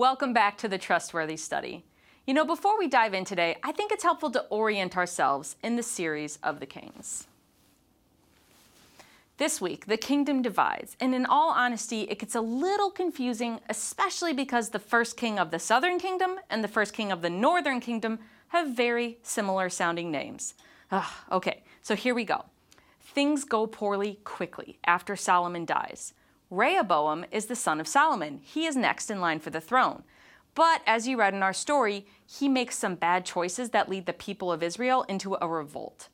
Welcome back to the Trustworthy Study. You know, before we dive in today, I think it's helpful to orient ourselves in the series of the Kings. This week, the kingdom divides, and in all honesty, it gets a little confusing, especially because the first king of the southern kingdom and the first king of the northern kingdom have very similar sounding names. Ugh, okay, so here we go. Things go poorly quickly after Solomon dies. Rehoboam is the son of Solomon. He is next in line for the throne. But as you read in our story, he makes some bad choices that lead the people of Israel into a revolt.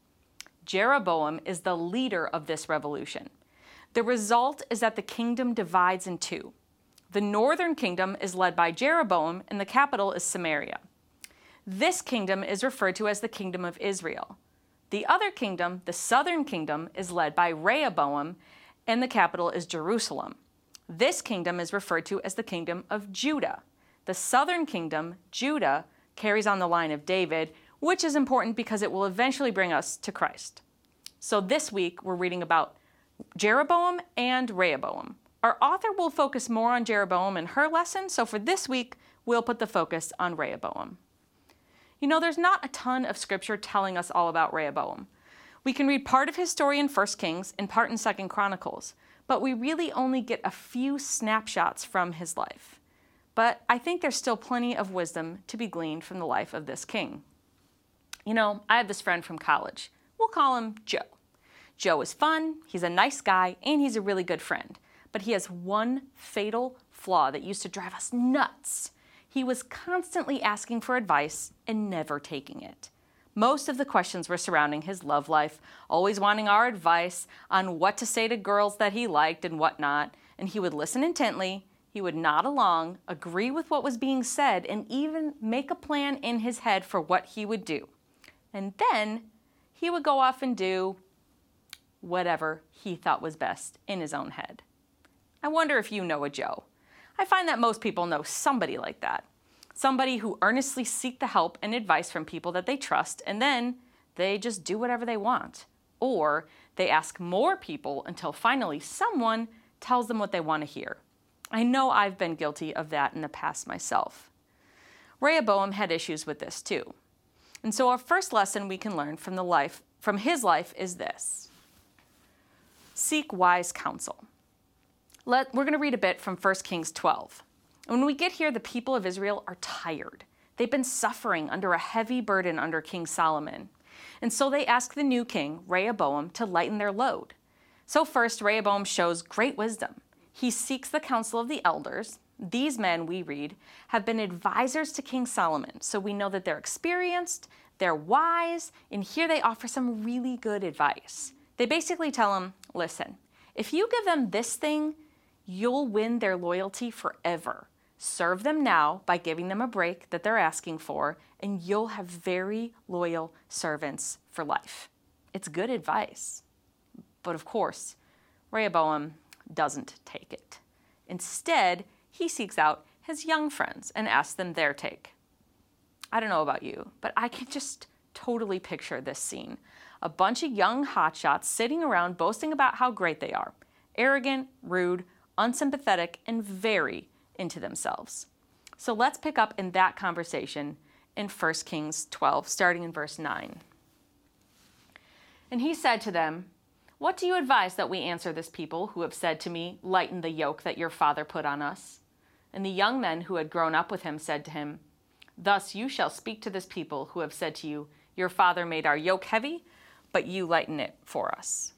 Jeroboam is the leader of this revolution. The result is that the kingdom divides in two. The northern kingdom is led by Jeroboam, and the capital is Samaria. This kingdom is referred to as the kingdom of Israel. The other kingdom, the southern kingdom, is led by Rehoboam, and the capital is Jerusalem. This kingdom is referred to as the kingdom of Judah. The southern kingdom, Judah, carries on the line of David, which is important because it will eventually bring us to Christ. So this week we're reading about Jeroboam and Rehoboam. Our author will focus more on Jeroboam in her lesson, so for this week we'll put the focus on Rehoboam. You know, there's not a ton of scripture telling us all about Rehoboam. We can read part of his story in 1 Kings and part in 2 Chronicles, but we really only get a few snapshots from his life. But I think there's still plenty of wisdom to be gleaned from the life of this king. You know, I have this friend from college. We'll call him Joe. Joe is fun, he's a nice guy, and he's a really good friend. But he has one fatal flaw that used to drive us nuts. He was constantly asking for advice and never taking it. Most of the questions were surrounding his love life, always wanting our advice on what to say to girls that he liked and whatnot. And he would listen intently, he would nod along, agree with what was being said, and even make a plan in his head for what he would do. And then he would go off and do whatever he thought was best in his own head. I wonder if you know a Joe. I find that most people know somebody like that somebody who earnestly seek the help and advice from people that they trust, and then they just do whatever they want. Or they ask more people until finally someone tells them what they want to hear. I know I've been guilty of that in the past myself. Rehoboam had issues with this too. And so our first lesson we can learn from the life from his life is this. Seek wise counsel. Let, we're going to read a bit from 1 Kings 12. When we get here, the people of Israel are tired. They've been suffering under a heavy burden under King Solomon. And so they ask the new king, Rehoboam, to lighten their load. So, first, Rehoboam shows great wisdom. He seeks the counsel of the elders. These men, we read, have been advisors to King Solomon. So we know that they're experienced, they're wise, and here they offer some really good advice. They basically tell him listen, if you give them this thing, you'll win their loyalty forever. Serve them now by giving them a break that they're asking for, and you'll have very loyal servants for life. It's good advice. But of course, Rehoboam doesn't take it. Instead, he seeks out his young friends and asks them their take. I don't know about you, but I can just totally picture this scene. A bunch of young hotshots sitting around boasting about how great they are arrogant, rude, unsympathetic, and very into themselves. So let's pick up in that conversation in 1 Kings 12, starting in verse 9. And he said to them, What do you advise that we answer this people who have said to me, Lighten the yoke that your father put on us? And the young men who had grown up with him said to him, Thus you shall speak to this people who have said to you, Your father made our yoke heavy, but you lighten it for us.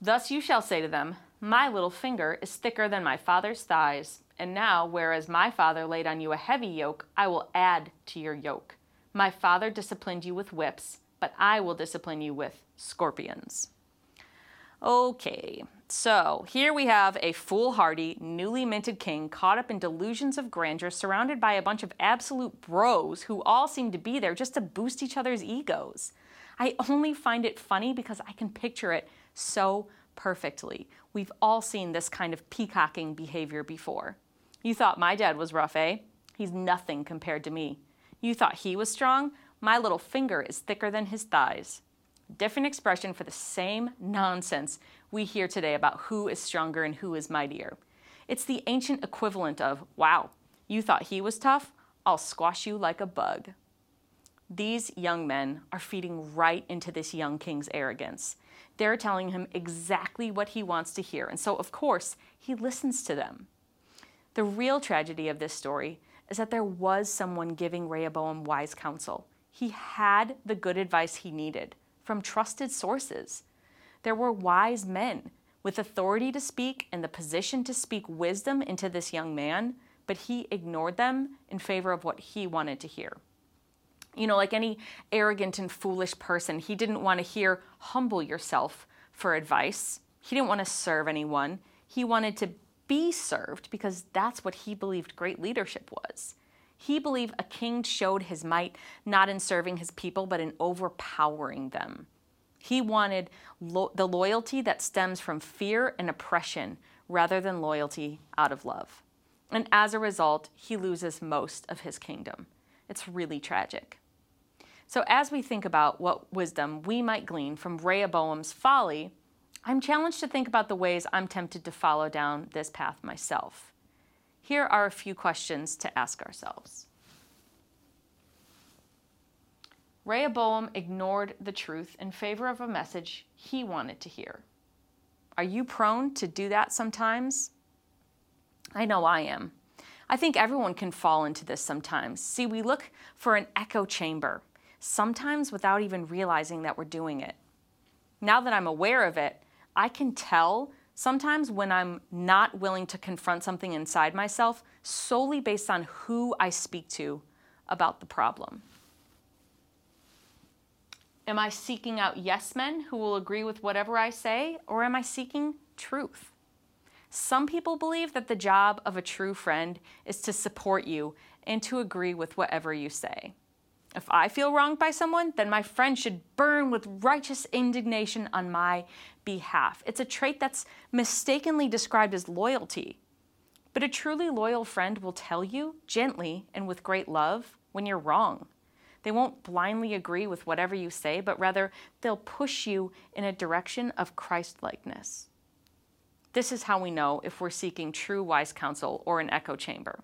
Thus you shall say to them, My little finger is thicker than my father's thighs and now, whereas my father laid on you a heavy yoke, I will add to your yoke. My father disciplined you with whips, but I will discipline you with scorpions. Okay, so here we have a foolhardy, newly minted king caught up in delusions of grandeur, surrounded by a bunch of absolute bros who all seem to be there just to boost each other's egos. I only find it funny because I can picture it so perfectly. We've all seen this kind of peacocking behavior before. You thought my dad was rough, eh? He's nothing compared to me. You thought he was strong? My little finger is thicker than his thighs. Different expression for the same nonsense we hear today about who is stronger and who is mightier. It's the ancient equivalent of, wow, You thought he was tough? I'll squash you like a bug. These young men are feeding right into this young king's arrogance. They're telling him exactly what he wants to hear, and so, of course, he listens to them. The real tragedy of this story is that there was someone giving Rehoboam wise counsel. He had the good advice he needed from trusted sources. There were wise men with authority to speak and the position to speak wisdom into this young man, but he ignored them in favor of what he wanted to hear. You know, like any arrogant and foolish person, he didn't want to hear, humble yourself for advice. He didn't want to serve anyone. He wanted to be served because that's what he believed great leadership was. He believed a king showed his might not in serving his people, but in overpowering them. He wanted lo- the loyalty that stems from fear and oppression rather than loyalty out of love. And as a result, he loses most of his kingdom. It's really tragic. So, as we think about what wisdom we might glean from Rehoboam's folly, I'm challenged to think about the ways I'm tempted to follow down this path myself. Here are a few questions to ask ourselves. Rehoboam ignored the truth in favor of a message he wanted to hear. Are you prone to do that sometimes? I know I am. I think everyone can fall into this sometimes. See, we look for an echo chamber, sometimes without even realizing that we're doing it. Now that I'm aware of it, I can tell sometimes when I'm not willing to confront something inside myself solely based on who I speak to about the problem. Am I seeking out yes men who will agree with whatever I say, or am I seeking truth? Some people believe that the job of a true friend is to support you and to agree with whatever you say. If I feel wronged by someone, then my friend should burn with righteous indignation on my behalf. It's a trait that's mistakenly described as loyalty. But a truly loyal friend will tell you gently and with great love when you're wrong. They won't blindly agree with whatever you say, but rather they'll push you in a direction of Christlikeness. This is how we know if we're seeking true wise counsel or an echo chamber.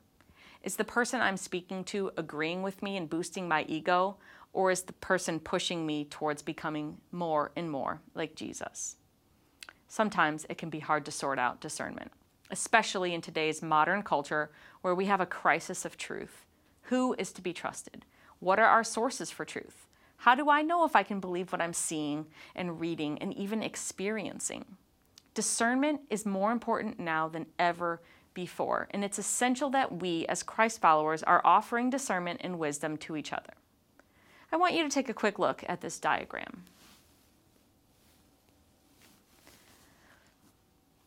Is the person I'm speaking to agreeing with me and boosting my ego, or is the person pushing me towards becoming more and more like Jesus? Sometimes it can be hard to sort out discernment, especially in today's modern culture where we have a crisis of truth. Who is to be trusted? What are our sources for truth? How do I know if I can believe what I'm seeing and reading and even experiencing? Discernment is more important now than ever before, and it's essential that we, as Christ followers, are offering discernment and wisdom to each other. I want you to take a quick look at this diagram.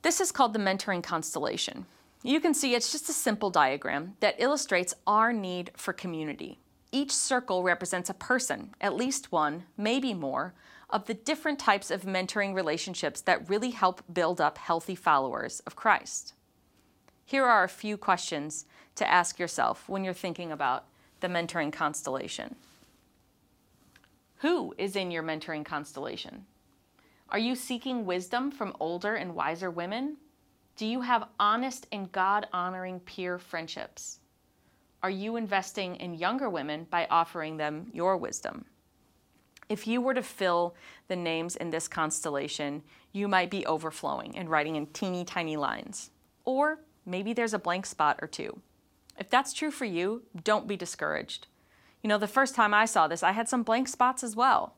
This is called the mentoring constellation. You can see it's just a simple diagram that illustrates our need for community. Each circle represents a person, at least one, maybe more, of the different types of mentoring relationships that really help build up healthy followers of Christ. Here are a few questions to ask yourself when you're thinking about the mentoring constellation. Who is in your mentoring constellation? Are you seeking wisdom from older and wiser women? Do you have honest and God honoring peer friendships? Are you investing in younger women by offering them your wisdom? If you were to fill the names in this constellation, you might be overflowing and writing in teeny tiny lines. Or maybe there's a blank spot or two. If that's true for you, don't be discouraged. You know, the first time I saw this, I had some blank spots as well.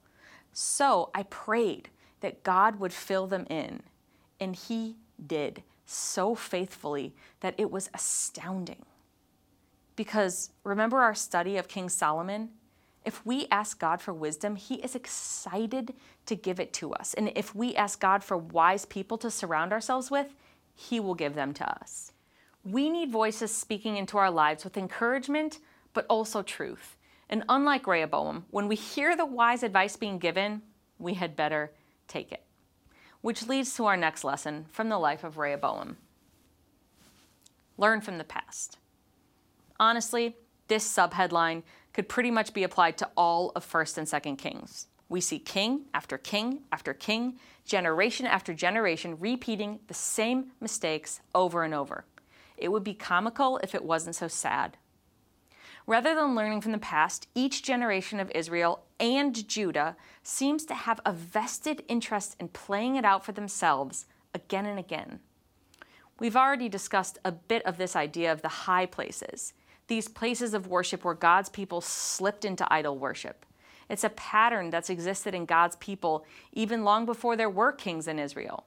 So I prayed that God would fill them in. And He did so faithfully that it was astounding. Because remember our study of King Solomon? If we ask God for wisdom, He is excited to give it to us. And if we ask God for wise people to surround ourselves with, He will give them to us. We need voices speaking into our lives with encouragement, but also truth. And unlike Rehoboam, when we hear the wise advice being given, we had better take it. Which leads to our next lesson from the life of Rehoboam. Learn from the past. Honestly, this subheadline could pretty much be applied to all of 1st and 2nd Kings. We see king after king after king, generation after generation, repeating the same mistakes over and over. It would be comical if it wasn't so sad. Rather than learning from the past, each generation of Israel and Judah seems to have a vested interest in playing it out for themselves again and again. We've already discussed a bit of this idea of the high places, these places of worship where God's people slipped into idol worship. It's a pattern that's existed in God's people even long before there were kings in Israel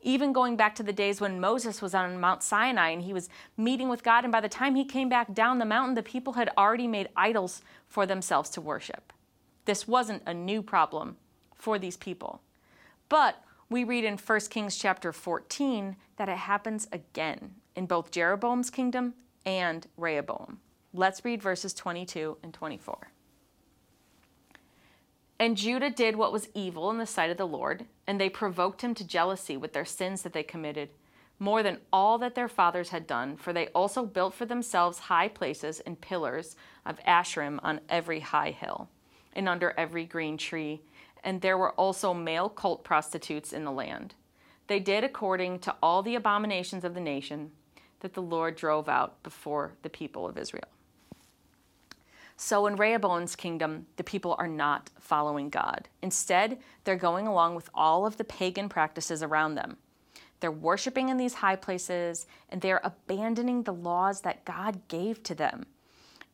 even going back to the days when Moses was on Mount Sinai and he was meeting with God, and by the time he came back down the mountain, the people had already made idols for themselves to worship. This wasn't a new problem for these people. But we read in 1 Kings chapter 14 that it happens again in both Jeroboam's kingdom and Rehoboam. Let's read verses 22 and 24. And Judah did what was evil in the sight of the Lord, and they provoked him to jealousy with their sins that they committed, more than all that their fathers had done, for they also built for themselves high places and pillars of Asherim on every high hill, and under every green tree, and there were also male cult prostitutes in the land. They did according to all the abominations of the nation that the Lord drove out before the people of Israel. So in Rehoboam's kingdom, the people are not following God. Instead, they're going along with all of the pagan practices around them. They're worshiping in these high places and they're abandoning the laws that God gave to them.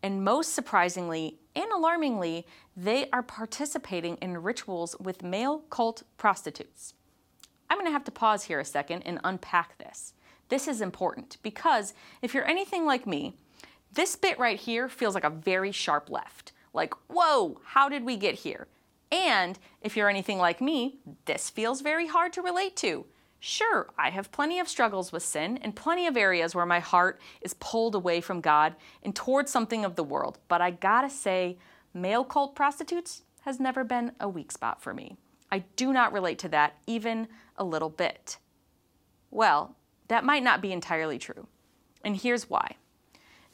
And most surprisingly and alarmingly, they are participating in rituals with male cult prostitutes. I'm going to have to pause here a second and unpack this. This is important because if you're anything like me, this bit right here feels like a very sharp left. Like, whoa, how did we get here? And if you're anything like me, this feels very hard to relate to. Sure, I have plenty of struggles with sin and plenty of areas where my heart is pulled away from God and towards something of the world, but I gotta say, male cult prostitutes has never been a weak spot for me. I do not relate to that even a little bit. Well, that might not be entirely true. And here's why.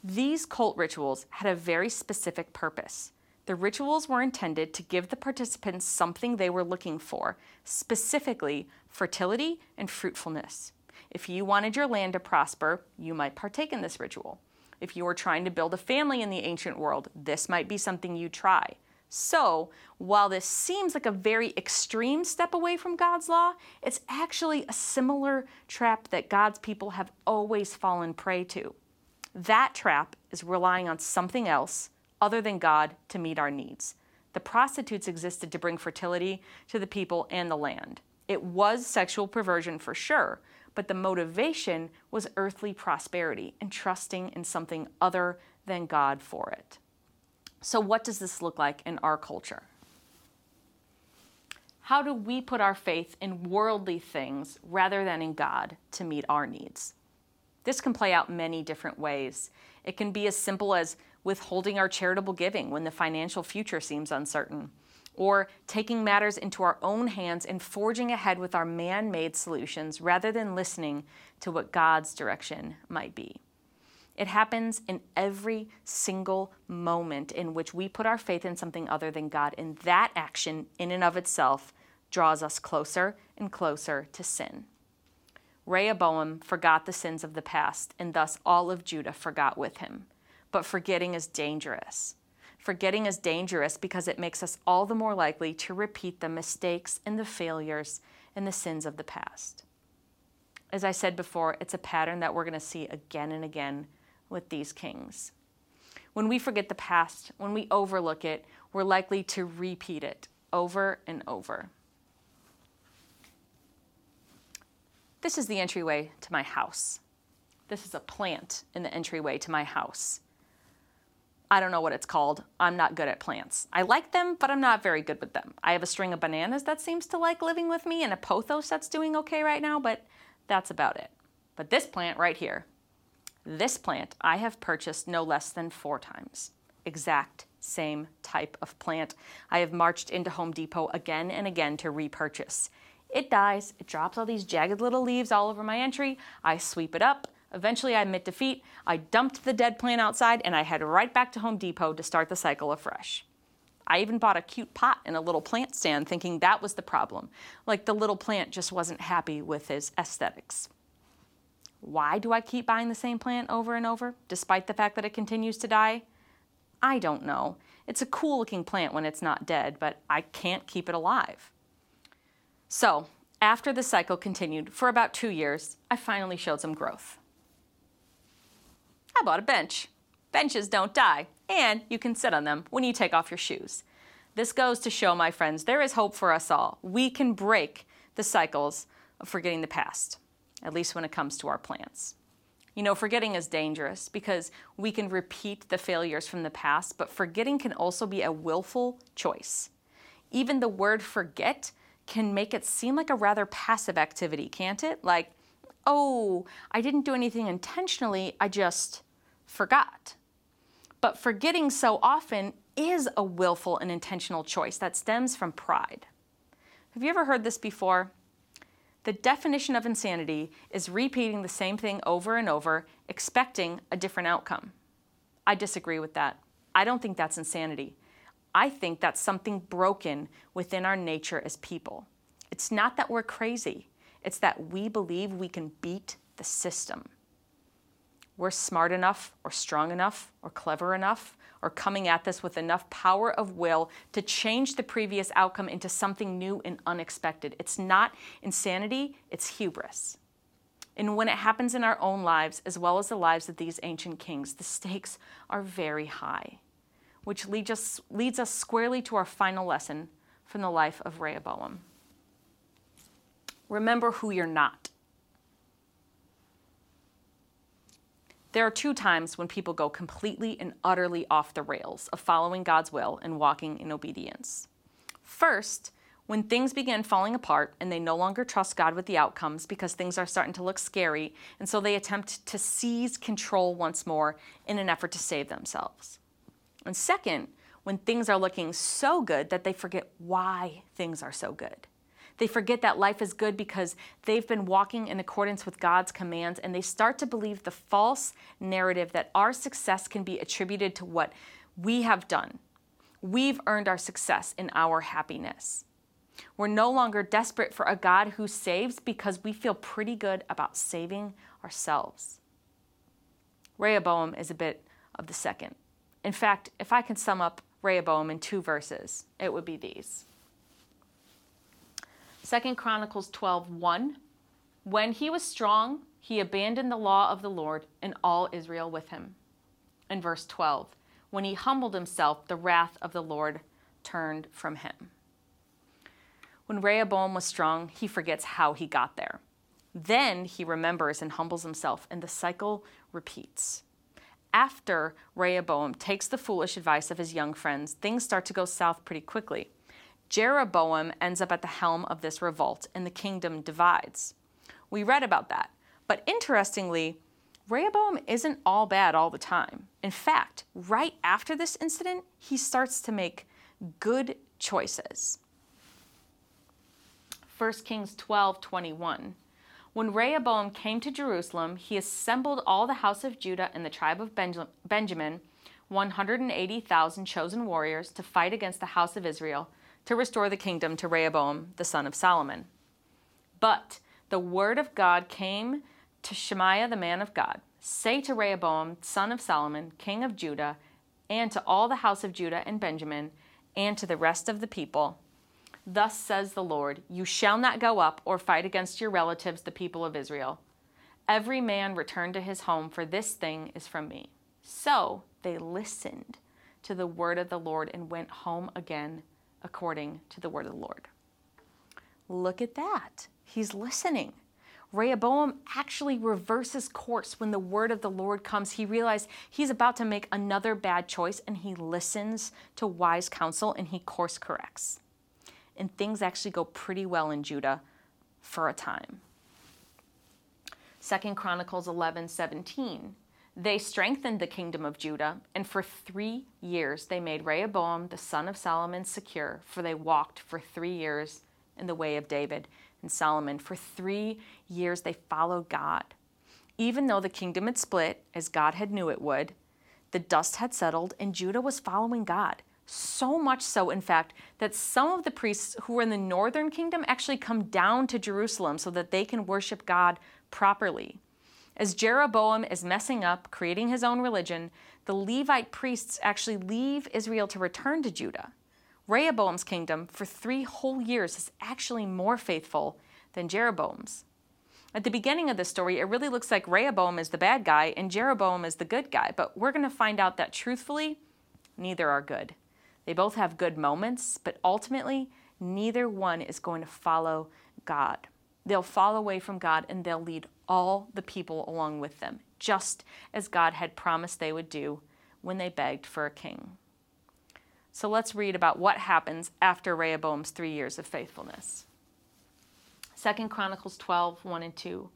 These cult rituals had a very specific purpose. The rituals were intended to give the participants something they were looking for, specifically fertility and fruitfulness. If you wanted your land to prosper, you might partake in this ritual. If you were trying to build a family in the ancient world, this might be something you try. So, while this seems like a very extreme step away from God's law, it's actually a similar trap that God's people have always fallen prey to. That trap is relying on something else other than God to meet our needs. The prostitutes existed to bring fertility to the people and the land. It was sexual perversion for sure, but the motivation was earthly prosperity and trusting in something other than God for it. So, what does this look like in our culture? How do we put our faith in worldly things rather than in God to meet our needs? This can play out many different ways. It can be as simple as withholding our charitable giving when the financial future seems uncertain, or taking matters into our own hands and forging ahead with our man made solutions rather than listening to what God's direction might be. It happens in every single moment in which we put our faith in something other than God, and that action, in and of itself, draws us closer and closer to sin. Rehoboam forgot the sins of the past, and thus all of Judah forgot with him. But forgetting is dangerous. Forgetting is dangerous because it makes us all the more likely to repeat the mistakes and the failures and the sins of the past. As I said before, it's a pattern that we're going to see again and again with these kings. When we forget the past, when we overlook it, we're likely to repeat it over and over. This is the entryway to my house. This is a plant in the entryway to my house. I don't know what it's called. I'm not good at plants. I like them, but I'm not very good with them. I have a string of bananas that seems to like living with me and a pothos that's doing okay right now, but that's about it. But this plant right here, this plant I have purchased no less than four times. Exact same type of plant. I have marched into Home Depot again and again to repurchase. It dies, it drops all these jagged little leaves all over my entry. I sweep it up. Eventually, I admit defeat. I dumped the dead plant outside and I head right back to Home Depot to start the cycle afresh. I even bought a cute pot and a little plant stand thinking that was the problem. Like the little plant just wasn't happy with his aesthetics. Why do I keep buying the same plant over and over, despite the fact that it continues to die? I don't know. It's a cool looking plant when it's not dead, but I can't keep it alive. So, after the cycle continued for about two years, I finally showed some growth. I bought a bench. Benches don't die, and you can sit on them when you take off your shoes. This goes to show, my friends, there is hope for us all. We can break the cycles of forgetting the past, at least when it comes to our plants. You know, forgetting is dangerous because we can repeat the failures from the past, but forgetting can also be a willful choice. Even the word forget can make it seem like a rather passive activity, can't it? Like, oh, I didn't do anything intentionally, I just forgot. But forgetting so often is a willful and intentional choice that stems from pride. Have you ever heard this before? The definition of insanity is repeating the same thing over and over, expecting a different outcome. I disagree with that. I don't think that's insanity. I think that's something broken within our nature as people. It's not that we're crazy, it's that we believe we can beat the system. We're smart enough, or strong enough, or clever enough, or coming at this with enough power of will to change the previous outcome into something new and unexpected. It's not insanity, it's hubris. And when it happens in our own lives, as well as the lives of these ancient kings, the stakes are very high, which leads us, leads us squarely to our final lesson from the life of Rehoboam. Remember who you're not. There are two times when people go completely and utterly off the rails of following God's will and walking in obedience. First, when things begin falling apart and they no longer trust God with the outcomes because things are starting to look scary, and so they attempt to seize control once more in an effort to save themselves. And second, when things are looking so good that they forget why things are so good. They forget that life is good because they've been walking in accordance with God's commands and they start to believe the false narrative that our success can be attributed to what we have done. We've earned our success in our happiness. We're no longer desperate for a God who saves because we feel pretty good about saving ourselves. Rehoboam is a bit of the second. In fact, if I can sum up Rehoboam in two verses, it would be these. Second Chronicles 12, 1. When he was strong, he abandoned the law of the Lord and all Israel with him. And verse 12. When he humbled himself, the wrath of the Lord turned from him. When Rehoboam was strong, he forgets how he got there. Then he remembers and humbles himself, and the cycle repeats. After Rehoboam takes the foolish advice of his young friends, things start to go south pretty quickly. Jeroboam ends up at the helm of this revolt and the kingdom divides. We read about that. But interestingly, Rehoboam isn't all bad all the time. In fact, right after this incident, he starts to make good choices. 1 Kings 12 21. When Rehoboam came to Jerusalem, he assembled all the house of Judah and the tribe of Benjamin, 180,000 chosen warriors, to fight against the house of Israel to restore the kingdom to Rehoboam, the son of Solomon. But the word of God came to Shemaiah, the man of God Say to Rehoboam, son of Solomon, king of Judah, and to all the house of Judah and Benjamin, and to the rest of the people, Thus says the Lord You shall not go up or fight against your relatives, the people of Israel. Every man return to his home, for this thing is from me. So they listened to the word of the Lord and went home again according to the word of the Lord. Look at that. He's listening. Rehoboam actually reverses course when the word of the Lord comes. He realizes he's about to make another bad choice and he listens to wise counsel and he course corrects. And things actually go pretty well in Judah for a time. Second Chronicles 11 17. They strengthened the kingdom of Judah, and for three years they made Rehoboam the son of Solomon secure, for they walked for three years in the way of David and Solomon. For three years they followed God. Even though the kingdom had split, as God had knew it would, the dust had settled, and Judah was following God. So much so, in fact, that some of the priests who were in the northern kingdom actually come down to Jerusalem so that they can worship God properly. As Jeroboam is messing up, creating his own religion, the Levite priests actually leave Israel to return to Judah. Rehoboam's kingdom for three whole years is actually more faithful than Jeroboam's. At the beginning of the story, it really looks like Rehoboam is the bad guy and Jeroboam is the good guy, but we're going to find out that truthfully, neither are good. They both have good moments, but ultimately, neither one is going to follow God. They'll fall away from God and they'll lead all the people along with them, just as God had promised they would do when they begged for a king. So let's read about what happens after Rehoboam's three years of faithfulness. 2 Chronicles 12, 1 and 2.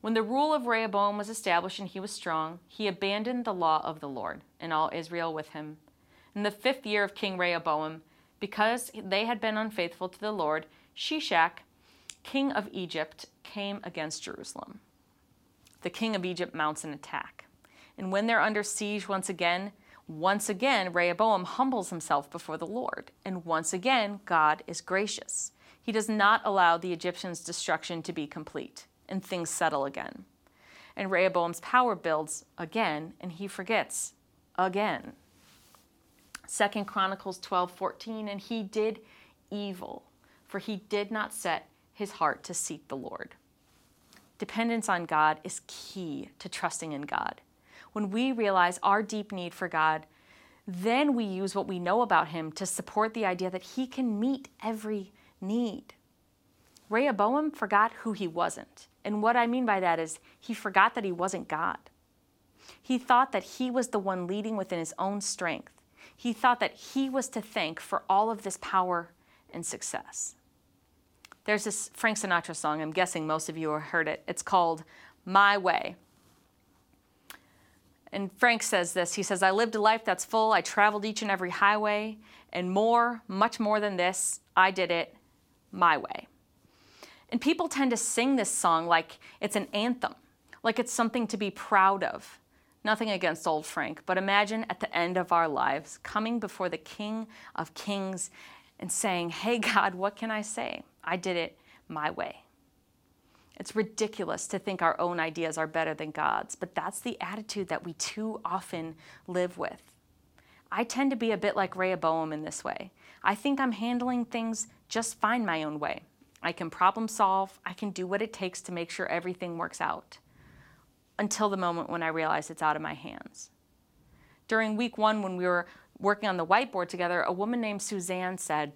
When the rule of Rehoboam was established and he was strong, he abandoned the law of the Lord, and all Israel with him. In the fifth year of King Rehoboam, because they had been unfaithful to the Lord, Shishak, king of Egypt, came against Jerusalem. The king of Egypt mounts an attack. And when they're under siege once again, once again Rehoboam humbles himself before the Lord. And once again, God is gracious. He does not allow the Egyptians' destruction to be complete, and things settle again. And Rehoboam's power builds again, and he forgets again. Second Chronicles 12, 14, and he did evil, for he did not set his heart to seek the Lord. Dependence on God is key to trusting in God. When we realize our deep need for God, then we use what we know about him to support the idea that he can meet every need. Rehoboam forgot who he wasn't. And what I mean by that is he forgot that he wasn't God. He thought that he was the one leading within his own strength. He thought that he was to thank for all of this power and success. There's this Frank Sinatra song, I'm guessing most of you have heard it. It's called My Way. And Frank says this He says, I lived a life that's full. I traveled each and every highway, and more, much more than this, I did it my way. And people tend to sing this song like it's an anthem, like it's something to be proud of. Nothing against old Frank, but imagine at the end of our lives coming before the King of Kings and saying, Hey, God, what can I say? I did it my way. It's ridiculous to think our own ideas are better than God's, but that's the attitude that we too often live with. I tend to be a bit like Rehoboam in this way. I think I'm handling things just fine my own way. I can problem solve, I can do what it takes to make sure everything works out until the moment when I realize it's out of my hands. During week one, when we were working on the whiteboard together, a woman named Suzanne said,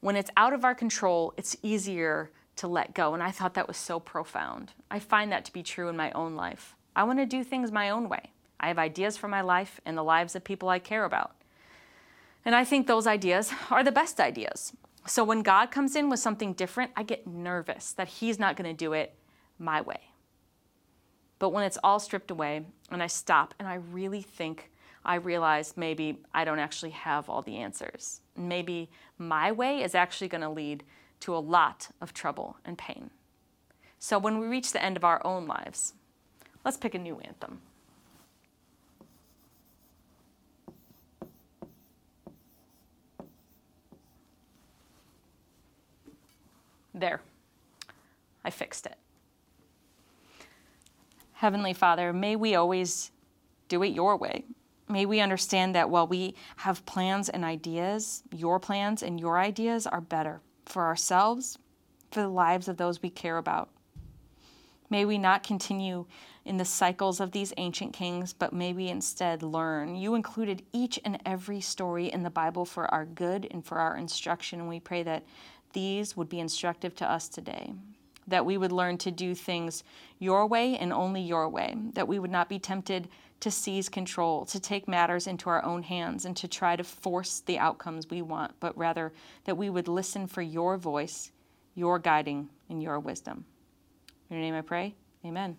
When it's out of our control, it's easier to let go. And I thought that was so profound. I find that to be true in my own life. I want to do things my own way. I have ideas for my life and the lives of people I care about. And I think those ideas are the best ideas. So when God comes in with something different, I get nervous that He's not going to do it my way. But when it's all stripped away and I stop and I really think, I realize maybe I don't actually have all the answers. Maybe my way is actually going to lead to a lot of trouble and pain. So when we reach the end of our own lives, let's pick a new anthem. There, I fixed it. Heavenly Father, may we always do it your way. May we understand that while we have plans and ideas, your plans and your ideas are better for ourselves, for the lives of those we care about. May we not continue in the cycles of these ancient kings, but may we instead learn. You included each and every story in the Bible for our good and for our instruction, and we pray that these would be instructive to us today. That we would learn to do things your way and only your way. That we would not be tempted to seize control, to take matters into our own hands, and to try to force the outcomes we want, but rather that we would listen for your voice, your guiding, and your wisdom. In your name I pray. Amen.